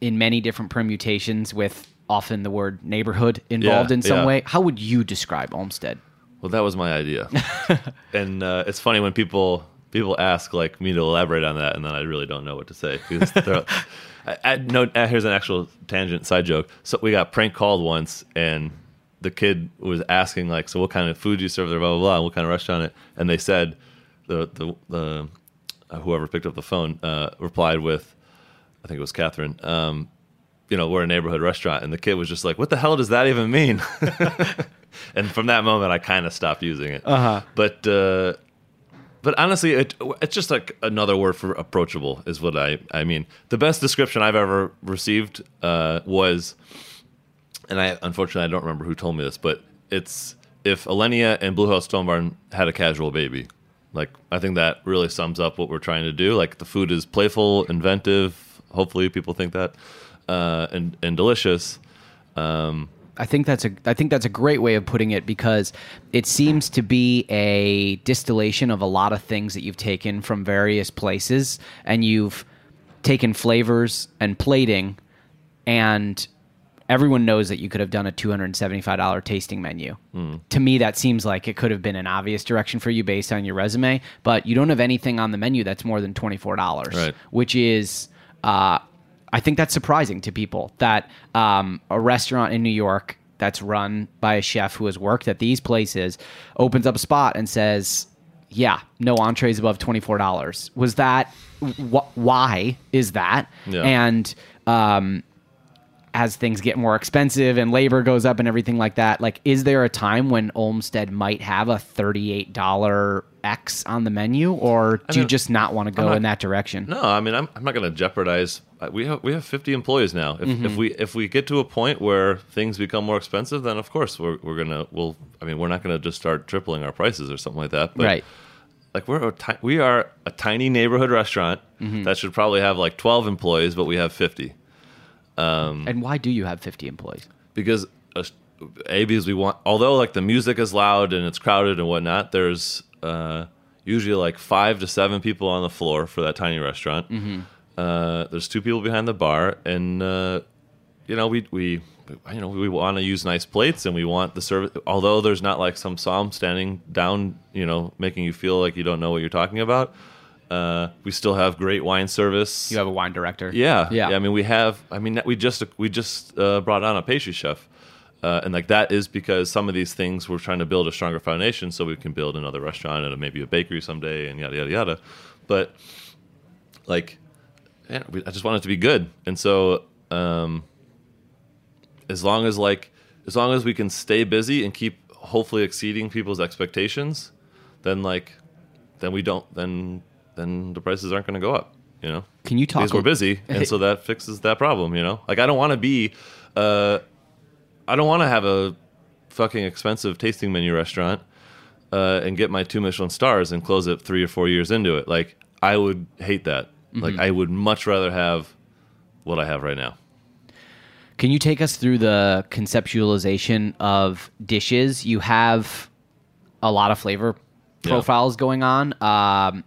in many different permutations with often the word neighborhood involved Yeah, in some yeah. way. How would you describe Olmsted? well that was my idea and uh, it's funny when people people ask like me to elaborate on that and then i really don't know what to say I, I, no uh, here's an actual tangent side joke so we got prank called once and the kid was asking like so what kind of food do you serve there blah blah blah and what kind of restaurant it and they said the the, the uh, whoever picked up the phone uh, replied with i think it was catherine um, you know, we're a neighborhood restaurant. And the kid was just like, what the hell does that even mean? and from that moment, I kind of stopped using it. Uh-huh. But, uh, but honestly, it, it's just like another word for approachable is what I, I mean. The best description I've ever received uh, was, and I unfortunately I don't remember who told me this, but it's if Alinea and Blue House Stone Barn had a casual baby. Like I think that really sums up what we're trying to do. Like the food is playful, inventive. Hopefully, people think that, uh, and and delicious. Um, I think that's a I think that's a great way of putting it because it seems to be a distillation of a lot of things that you've taken from various places and you've taken flavors and plating and everyone knows that you could have done a $275 tasting menu. To me that seems like it could have been an obvious direction for you based on your resume, but you don't have anything on the menu that's more than $24, Right. which is uh, I think that's surprising to people that um, a restaurant in New York that's run by a chef who has worked at these places opens up a spot and says, "Yeah, no entrees above twenty four dollars." Was that wh- why is that? Yeah. And um, as things get more expensive and labor goes up and everything like that, like is there a time when Olmsted might have a thirty eight dollar X on the menu, or do you don't- just not want to go not- in that direction? No, I mean I'm, I'm not going to jeopardize. We have we have 50 employees now. If, Mm-hmm. if we if we get to a point where things become more expensive, then of course we're we're gonna we'll. I mean we're not going to just start tripling our prices or something like that. But right. Like we're a ti- we are a tiny neighborhood restaurant Mm-hmm. that should probably have like 12 employees, but we have 50 And why do you have 50 employees? because uh, a because we want although like the music is loud and it's crowded and whatnot there's uh, usually like five to seven people on the floor for that tiny restaurant Mm-hmm. Uh, there's two people behind the bar and uh, you know, we we you know we want to use nice plates and we want the service. Although there's not like some somm standing down, you know, making you feel like you don't know what you're talking about. Uh, we still have great wine service. You have a wine director. Yeah, Yeah. I mean, we have. I mean, we just we just uh, brought on a pastry chef, uh, and like that is because some of these things we're trying to build a stronger foundation so we can build another restaurant and maybe a bakery someday and yada yada yada. But like, I just want it to be good, and so um, as long as like as long as we can stay busy and keep hopefully exceeding people's expectations, then like then we don't then then the prices aren't going to go up. You know, Can you talk because we're busy, and so that fixes that problem. You know, like I don't want to be, uh, I don't want to have a fucking expensive tasting menu restaurant uh, and get my two Michelin stars and close it three or four years into it. Like I would hate that. Like I would much rather have what I have right now. Can you take us through the conceptualization of dishes? You have a lot of flavor Yeah. profiles going on. Um,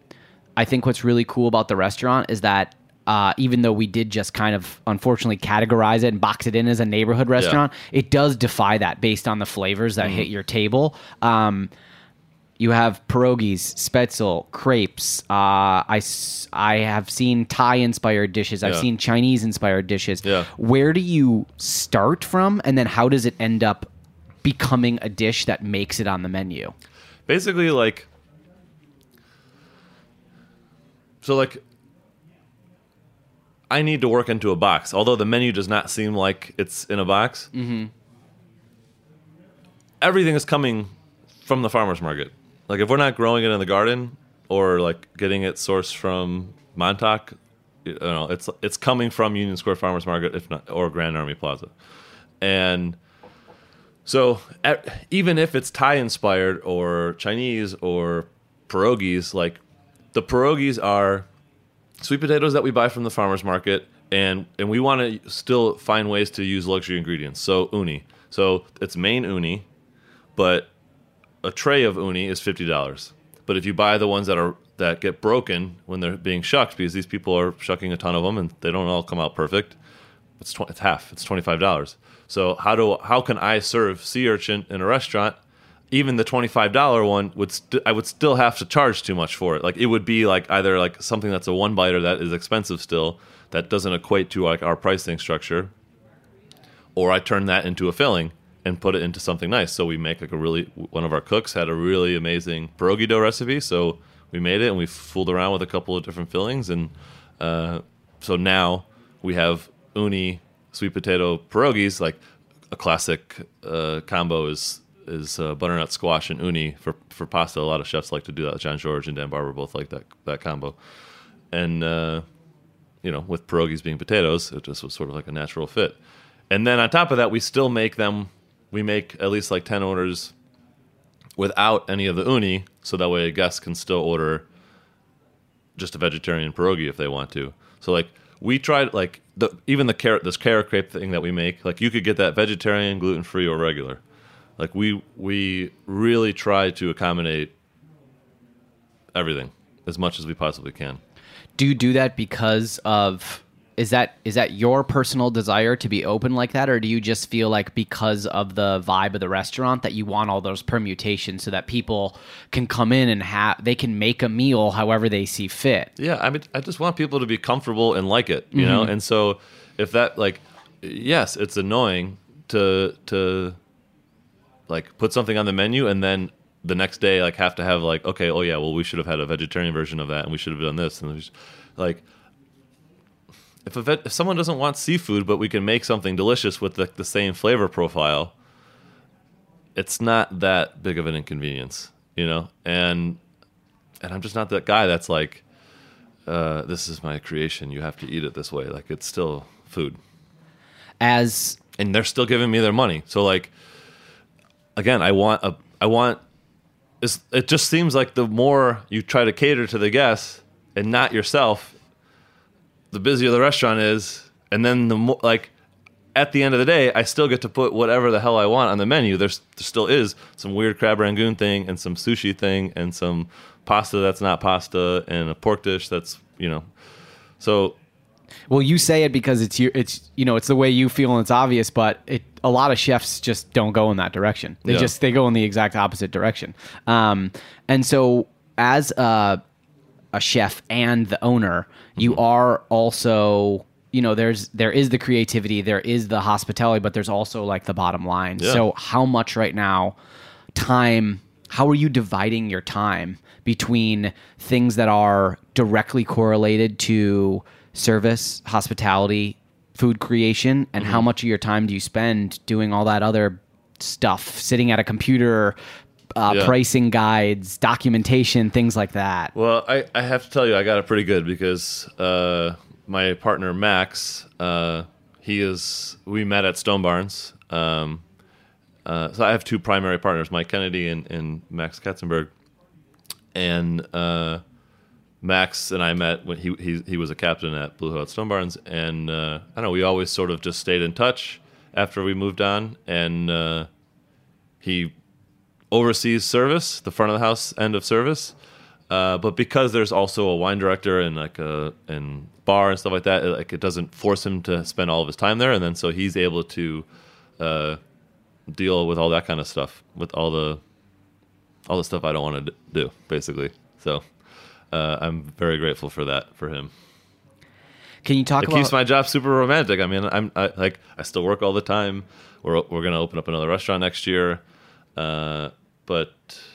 I think what's really cool about the restaurant is that uh, even though we did just kind of unfortunately categorize it and box it in as a neighborhood restaurant, it does defy that based on the flavors that Mm-hmm. hit your table. Um, you have pierogies, spaetzle, crepes. Uh, I, I have seen Thai inspired dishes. I've Yeah. seen Chinese inspired dishes. Yeah. Where do you start from, and then how does it end up becoming a dish that makes it on the menu? basically like so like i need to work into a box although the menu does not seem like it's in a box mm-hmm. everything is coming from the farmers market like if we're not growing it in the garden or like getting it sourced from montauk you know it's it's coming from union square farmers market if not or grand army plaza and so e- even if it's Thai inspired or Chinese or pierogies, like the pierogies are sweet potatoes that we buy from the farmers market, and and we want to still find ways to use luxury ingredients. So uni, so it's Maine uni, but a tray of uni is fifty dollars. But if you buy the ones that are that get broken when they're being shucked, because these people are shucking a ton of them and they don't all come out perfect, it's tw- it's half. It's twenty five dollars. So how do how can I serve sea urchin in a restaurant? Even the twenty five dollar one would st- I would still have to charge too much for it. Like it would be like either like something that's a one biter that is expensive still that doesn't equate to like our pricing structure, or I turn that into a filling and put it into something nice. So we make like a really one of our cooks had a really amazing pierogi dough recipe. So we made it and we fooled around with a couple of different fillings and uh, so now we have uni sweet potato pierogies. Like a classic uh, combo is is uh, butternut squash and uni for for pasta. A lot of chefs like to do that. Jean-Georges and Dan Barber both like that that combo. And uh, you know, with pierogies being potatoes, it just was sort of like a natural fit. And then on top of that, we still make them. We make at least like ten orders without any of the uni, so that way a guest can still order just a vegetarian pierogi if they want to. So like we tried like the even the carrot this carrot crepe thing that we make, like you could get that vegetarian, gluten free, or regular. Like we we really try to accommodate everything as much as we possibly can. Do you do that because of is that is that your personal desire to be open like that, or do you just feel like because of the vibe of the restaurant that you want all those permutations so that people can come in and have they can make a meal however they see fit? Yeah, I mean, I just want people to be comfortable and like it, you know. Mm-hmm. And so, if that like, yes, it's annoying to to like put something on the menu and then the next day like have to have like, okay, oh yeah, well we should have had a vegetarian version of that and we should have done this and there's like. If, a vet, if someone doesn't want seafood, but we can make something delicious with the, the same flavor profile, it's not that big of an inconvenience, you know. And and I'm just not that guy that's like, uh, this is my creation. You have to eat it this way. Like it's still food, As and they're still giving me their money. So like, again, I want a, I want. It's, it just seems like the more you try to cater to the guests and not yourself, the busier the restaurant is, and then the more like. At the end of the day, I still get to put whatever the hell I want on the menu. There's there still is some weird crab rangoon thing and some sushi thing and some pasta that's not pasta and a pork dish that's you know so well, you say it because it's you. It's you know, it's the way you feel and it's obvious. But it, a lot of chefs just don't go in that direction. They Yeah. just they go in the exact opposite direction. Um, and so as a, a chef and the owner, you Mm-hmm. are also you know there's there is the creativity, there is the hospitality, but there's also like the bottom line. Yeah. So how much right now time? How are you dividing your time between things that are directly correlated to service, hospitality, food creation, and Mm-hmm. how much of your time do you spend doing all that other stuff, sitting at a computer, uh, Yeah. pricing guides, documentation, things like that? Well, I, I have to tell you, I got it pretty good because uh, my partner Max, uh, he is. We met at Stone Barns. Um, uh, so I have two primary partners, Mike Kennedy and, and Max Katzenberg. And uh, Max and I met when he, he he was a captain at Blue Hill at Stone Barns, and uh, I don't know. We always sort of just stayed in touch after we moved on, and uh, he oversees service, the front of the house end of service. Uh, but because there's also a wine director and like a and bar and stuff like that, it, like it doesn't force him to spend all of his time there, and then so he's able to uh, deal with all that kind of stuff, with all the all the stuff I don't want to do, basically. So uh, I'm very grateful for that for him. Can you talk It about keeps my job super romantic. I mean, I'm I, like I still work all the time. We're we're gonna open up another restaurant next year, uh, but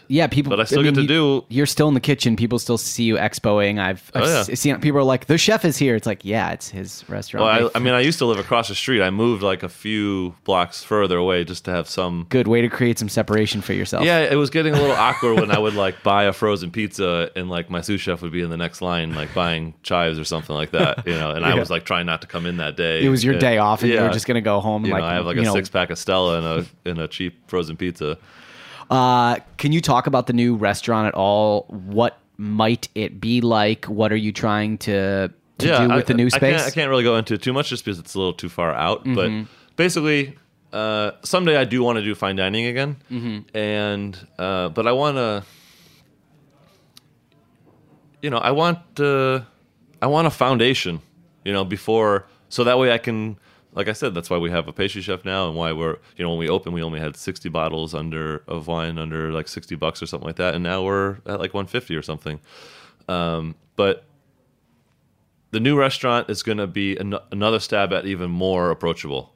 yeah, people. but I still get to you- do- You're still in the kitchen. People still see you expoing. I've, oh, I've Oh, yeah. seen people are like, the chef is here. It's like, yeah, it's his restaurant. Well, I, I mean, I used to live across the street. I moved like a few blocks further away just to have some. good way to create some separation for yourself. Yeah, it was getting a little awkward when I would like buy a frozen pizza and like my sous chef would be in the next line, like buying chives or something like that, you know. And I was like trying not to come in that day. It was your And- day off, and you yeah. were just gonna go home. You like know, I have like a know, six pack of Stella and a and a cheap frozen pizza. Uh, can you talk about the new restaurant at all? What might it be like? What are you trying to to do with I, the new I space? can't, I can't really go into it too much just because it's a little too far out. Mm-hmm. But basically, uh, someday I do want to do fine dining again, Mm-hmm. and uh, but I want to, you know, I want uh, I want a foundation, you know, before so that way I can. Like I said, that's why we have a pastry chef now, and why we're you know when we opened we only had sixty bottles under of wine under like sixty bucks or something like that, and now we're at like one fifty or something. Um, but the new restaurant is going to be an- another stab at even more approachable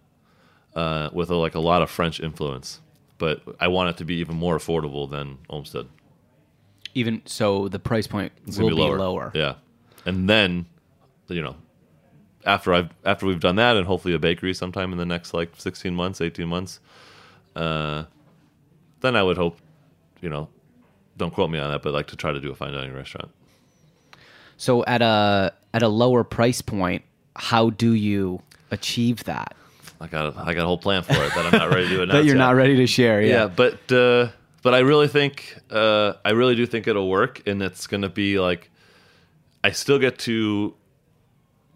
uh, with a, like a lot of french influence but i want it to be even more affordable than olmsted Even so, the price point it's will going to be lower. yeah and then you know after i've after we've done that and hopefully a bakery sometime in the next like 16 months 18 months uh, then i would hope you know don't quote me on that but like to try to do a fine dining restaurant So at a at a lower price point, how do you achieve that? i got a, i got a whole plan for it that i'm not ready to announce That you're yet. not ready to share. yeah, Yeah. but uh, but I really think uh, I really do think it'll work, and it's going to be like I still get to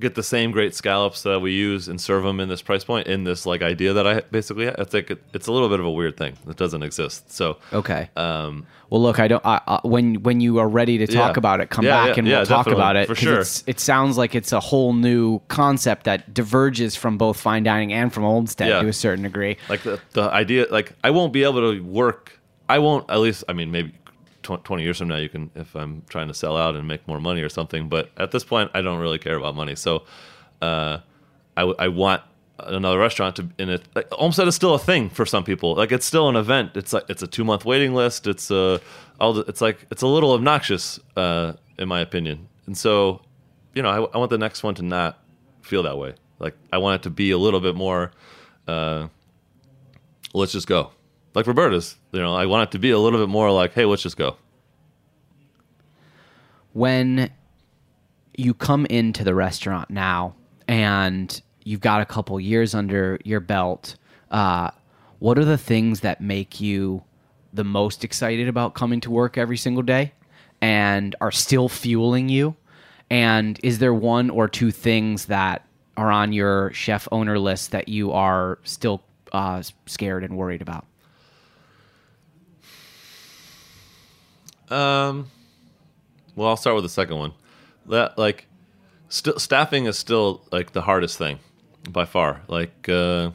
get the same great scallops that we use and serve them in this price point in this like idea that I basically I think it, it's a little bit of a weird thing that doesn't exist. So Okay. um, Well, look, I don't. I, I, when when you are ready to talk Yeah. about it, come Yeah, back yeah, and we'll talk about it for sure. It sounds like it's a whole new concept that diverges from both fine dining and from Olmsted to a certain degree. like the the idea like I won't be able to work. I won't at least. I mean, maybe tw- twenty years from now, you can if I'm trying to sell out and make more money or something. But at this point, I don't really care about money. So, uh, I want another restaurant to in it. Like, Olmsted is still a thing for some people. Like it's still an event. It's like it's a two month waiting list. It's a all. The, it's like it's a little obnoxious, uh, in my opinion. And so, you know, I, I want the next one to not feel that way. Like I want it to be a little bit more. Uh, let's just go. Like Roberta's, you know, I want it to be a little bit more like, hey, let's just go. When you come into the restaurant now and you've got a couple years under your belt, uh, what are the things that make you the most excited about coming to work every single day and are still fueling you? And is there one or two things that are on your chef owner list that you are still uh, scared and worried about? Um, well, I'll start with the second one. That like still staffing is still like the hardest thing by far. Like uh,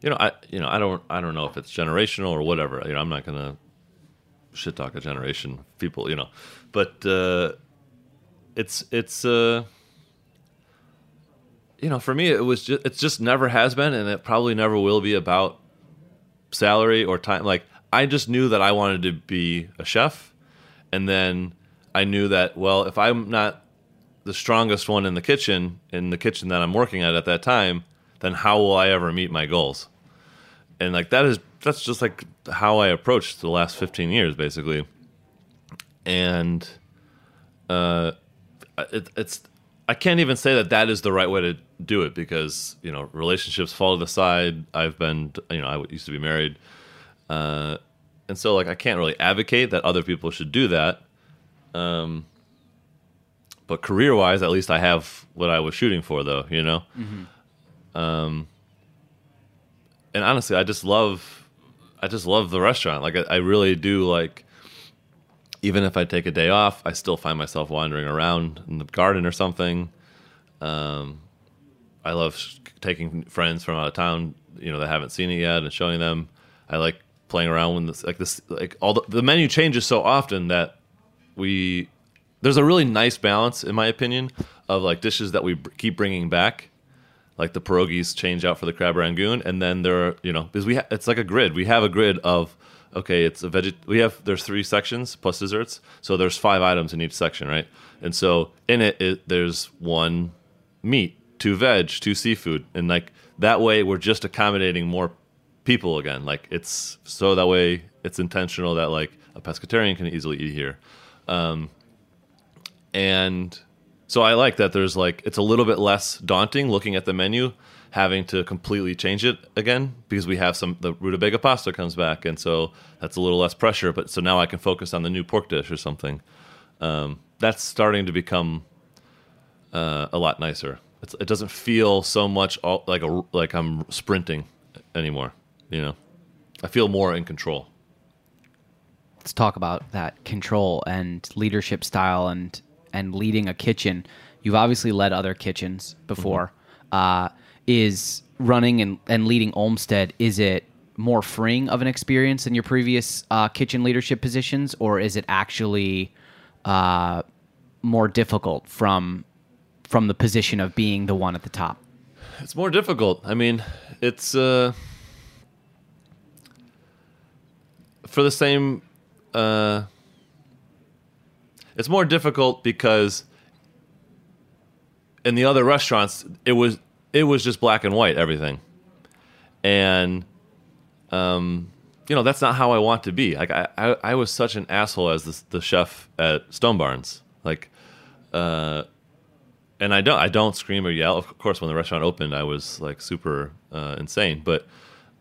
you know, I you know I don't I don't know if it's generational or whatever. You know, I'm not gonna shit talk a generation people. You know, but uh, it's it's uh, you know for me it was just it's just never has been and it probably never will be about salary or time. Like I just knew that I wanted to be a chef, and then I knew that well if I'm not the strongest one in the kitchen in the kitchen that I'm working at at that time, then how will I ever meet my goals? And like that is that's just like how I approached the last 15 years basically. And uh it, it's I can't even say that that is the right way to do it because you know relationships fall to the side. I've been you know I used to be married, uh, and so like I can't really advocate that other people should do that. Um, but career wise, at least I have what I was shooting for, though. You know, um, and honestly, I just love, I just love the restaurant. Like I, I really do. Like even if I take a day off, I still find myself wandering around in the garden or something. Um, I love sh- taking friends from out of town, you know, that haven't seen it yet, and showing them. I like playing around with this, like this, like all the, the menu changes so often that we there's a really nice balance, in my opinion, of like dishes that we b- keep bringing back, like the pierogies change out for the crab rangoon, and then there are you know because we ha- it's like a grid. We have a grid of okay, it's a veg. We have there's three sections plus desserts, so there's five items in each section, right? And so in it, it there's one meat, two veg, two seafood, and like that way we're just accommodating more people again. Like it's so that way it's intentional that like a pescatarian can easily eat here. Um, and so I like that there's like it's a little bit less daunting looking at the menu, having to completely change it again because we have some the rutabaga pasta comes back, and so that's a little less pressure. But so now I can focus on the new pork dish or something. Um, that's starting to become uh, a lot nicer. It's, it doesn't feel so much all, like a like I'm sprinting anymore. You know, I feel more in control. let's talk about that control and leadership style and and leading a kitchen. You've obviously led other kitchens before. Uh, is running and, and leading Olmsted is it more freeing of an experience than your previous uh, kitchen leadership positions, or is it actually uh, more difficult from from the position of being the one at the top? It's more difficult. I mean, it's uh, for the same. Uh, it's more difficult because in the other restaurants, it was it was just black and white everything, and um, you know that's not how I want to be. Like I, I, I was such an asshole as the, the chef at Stone Barns. Like, uh, and I don't I don't scream or yell. Of course, when the restaurant opened, I was like super uh, insane. But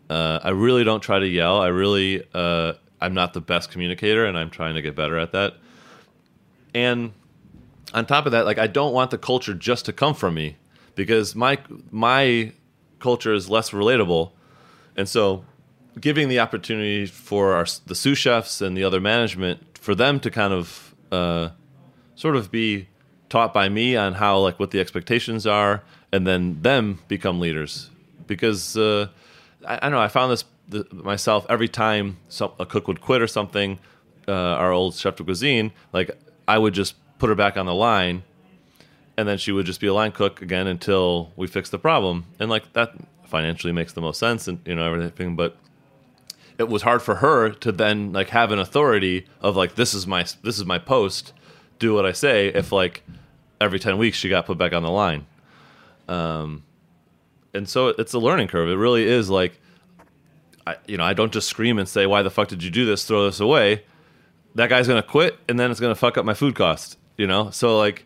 uh, I really don't try to yell. I really uh, I'm not the best communicator, and I'm trying to get better at that. And on top of that, like I don't want the culture just to come from me because my my culture is less relatable, and so giving the opportunity for our the sous chefs and the other management for them to kind of uh, sort of be taught by me on how like what the expectations are, and then them become leaders. Because uh, I, I don't know, I found this the, myself every time some, a cook would quit or something. Uh, our old chef de cuisine, like I would just put her back on the line, and then she would just be a line cook again until we fixed the problem. And like that financially makes the most sense, and you know everything, but it was hard for her to then like have an authority of like this is my this is my post do what i say if like every 10 weeks she got put back on the line um and so it's a learning curve it really is like i you know i don't just scream and say why the fuck did you do this? Throw this away. That guy's gonna quit and then it's gonna fuck up my food cost you know? So like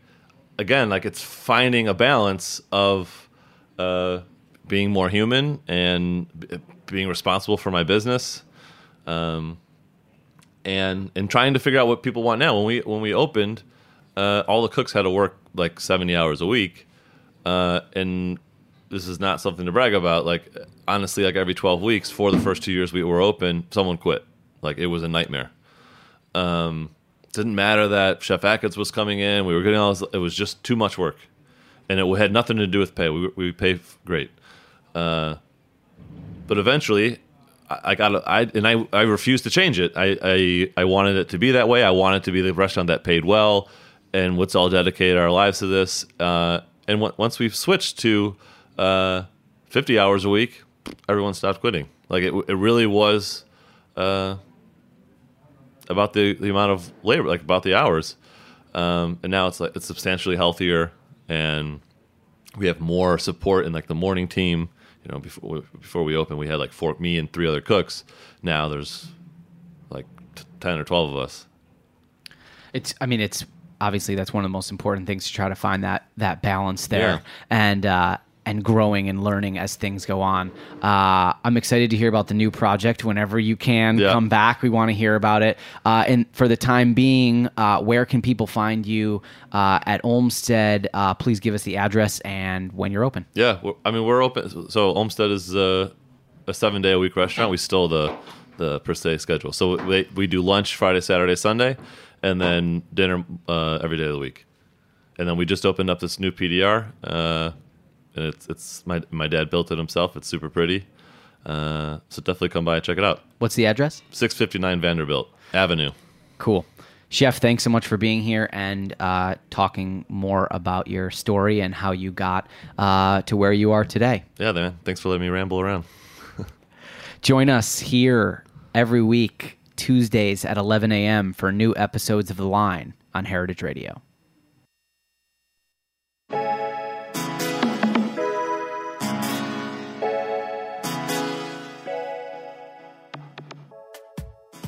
again like it's finding a balance of uh being more human and b- being responsible for my business um, and and trying to figure out what people want now. When we when we opened uh, all the cooks had to work like 70 hours a week uh, and this is not something to brag about like honestly like every 12 weeks for the first two years we were open someone quit like it was a nightmare um, didn't matter that Chef Achatz was coming in. We were getting all this, it was just too much work. And it had nothing to do with pay. We, we pay great. Uh, but eventually, I, I got I and I I refused to change it. I, I I wanted it to be that way. I wanted to be the restaurant that paid well, and let's all dedicate our lives to this. Uh, and w- once we've switched to uh, fifty hours a week, everyone stopped quitting. Like it, it really was uh, about the the amount of labor, like about the hours. Um, and now it's like it's substantially healthier, and we have more support in like the morning team. You know, before before we opened, we had like four me and three other cooks. Now there's like t- ten or twelve of us. It's. I mean, it's obviously that's one of the most important things to try to find that that balance there, Yeah. and uh, and growing and learning as things go on. Uh, I'm excited to hear about the new project. Whenever you can Yeah. come back, we want to hear about it. Uh, and for the time being, uh, where can people find you uh, at Olmsted? Uh, please give us the address and when you're open. Yeah, I mean we're open. So Olmsted is uh, a seven day a week restaurant. We still the the Per Se schedule. So we we do lunch Friday, Saturday, Sunday, and then dinner uh, every day of the week. And then we just opened up this new PDR, uh, and it's it's my my dad built it himself. It's super pretty. Uh, so definitely come by and check it out. What's the address? Six fifty nine Vanderbilt Avenue. Cool. Chef, thanks so much for being here and uh, talking more about your story and how you got uh, to where you are today. Yeah, man. Thanks for letting me ramble around. Join us here every week, Tuesdays at 11 a.m., for new episodes of The Line on Heritage Radio.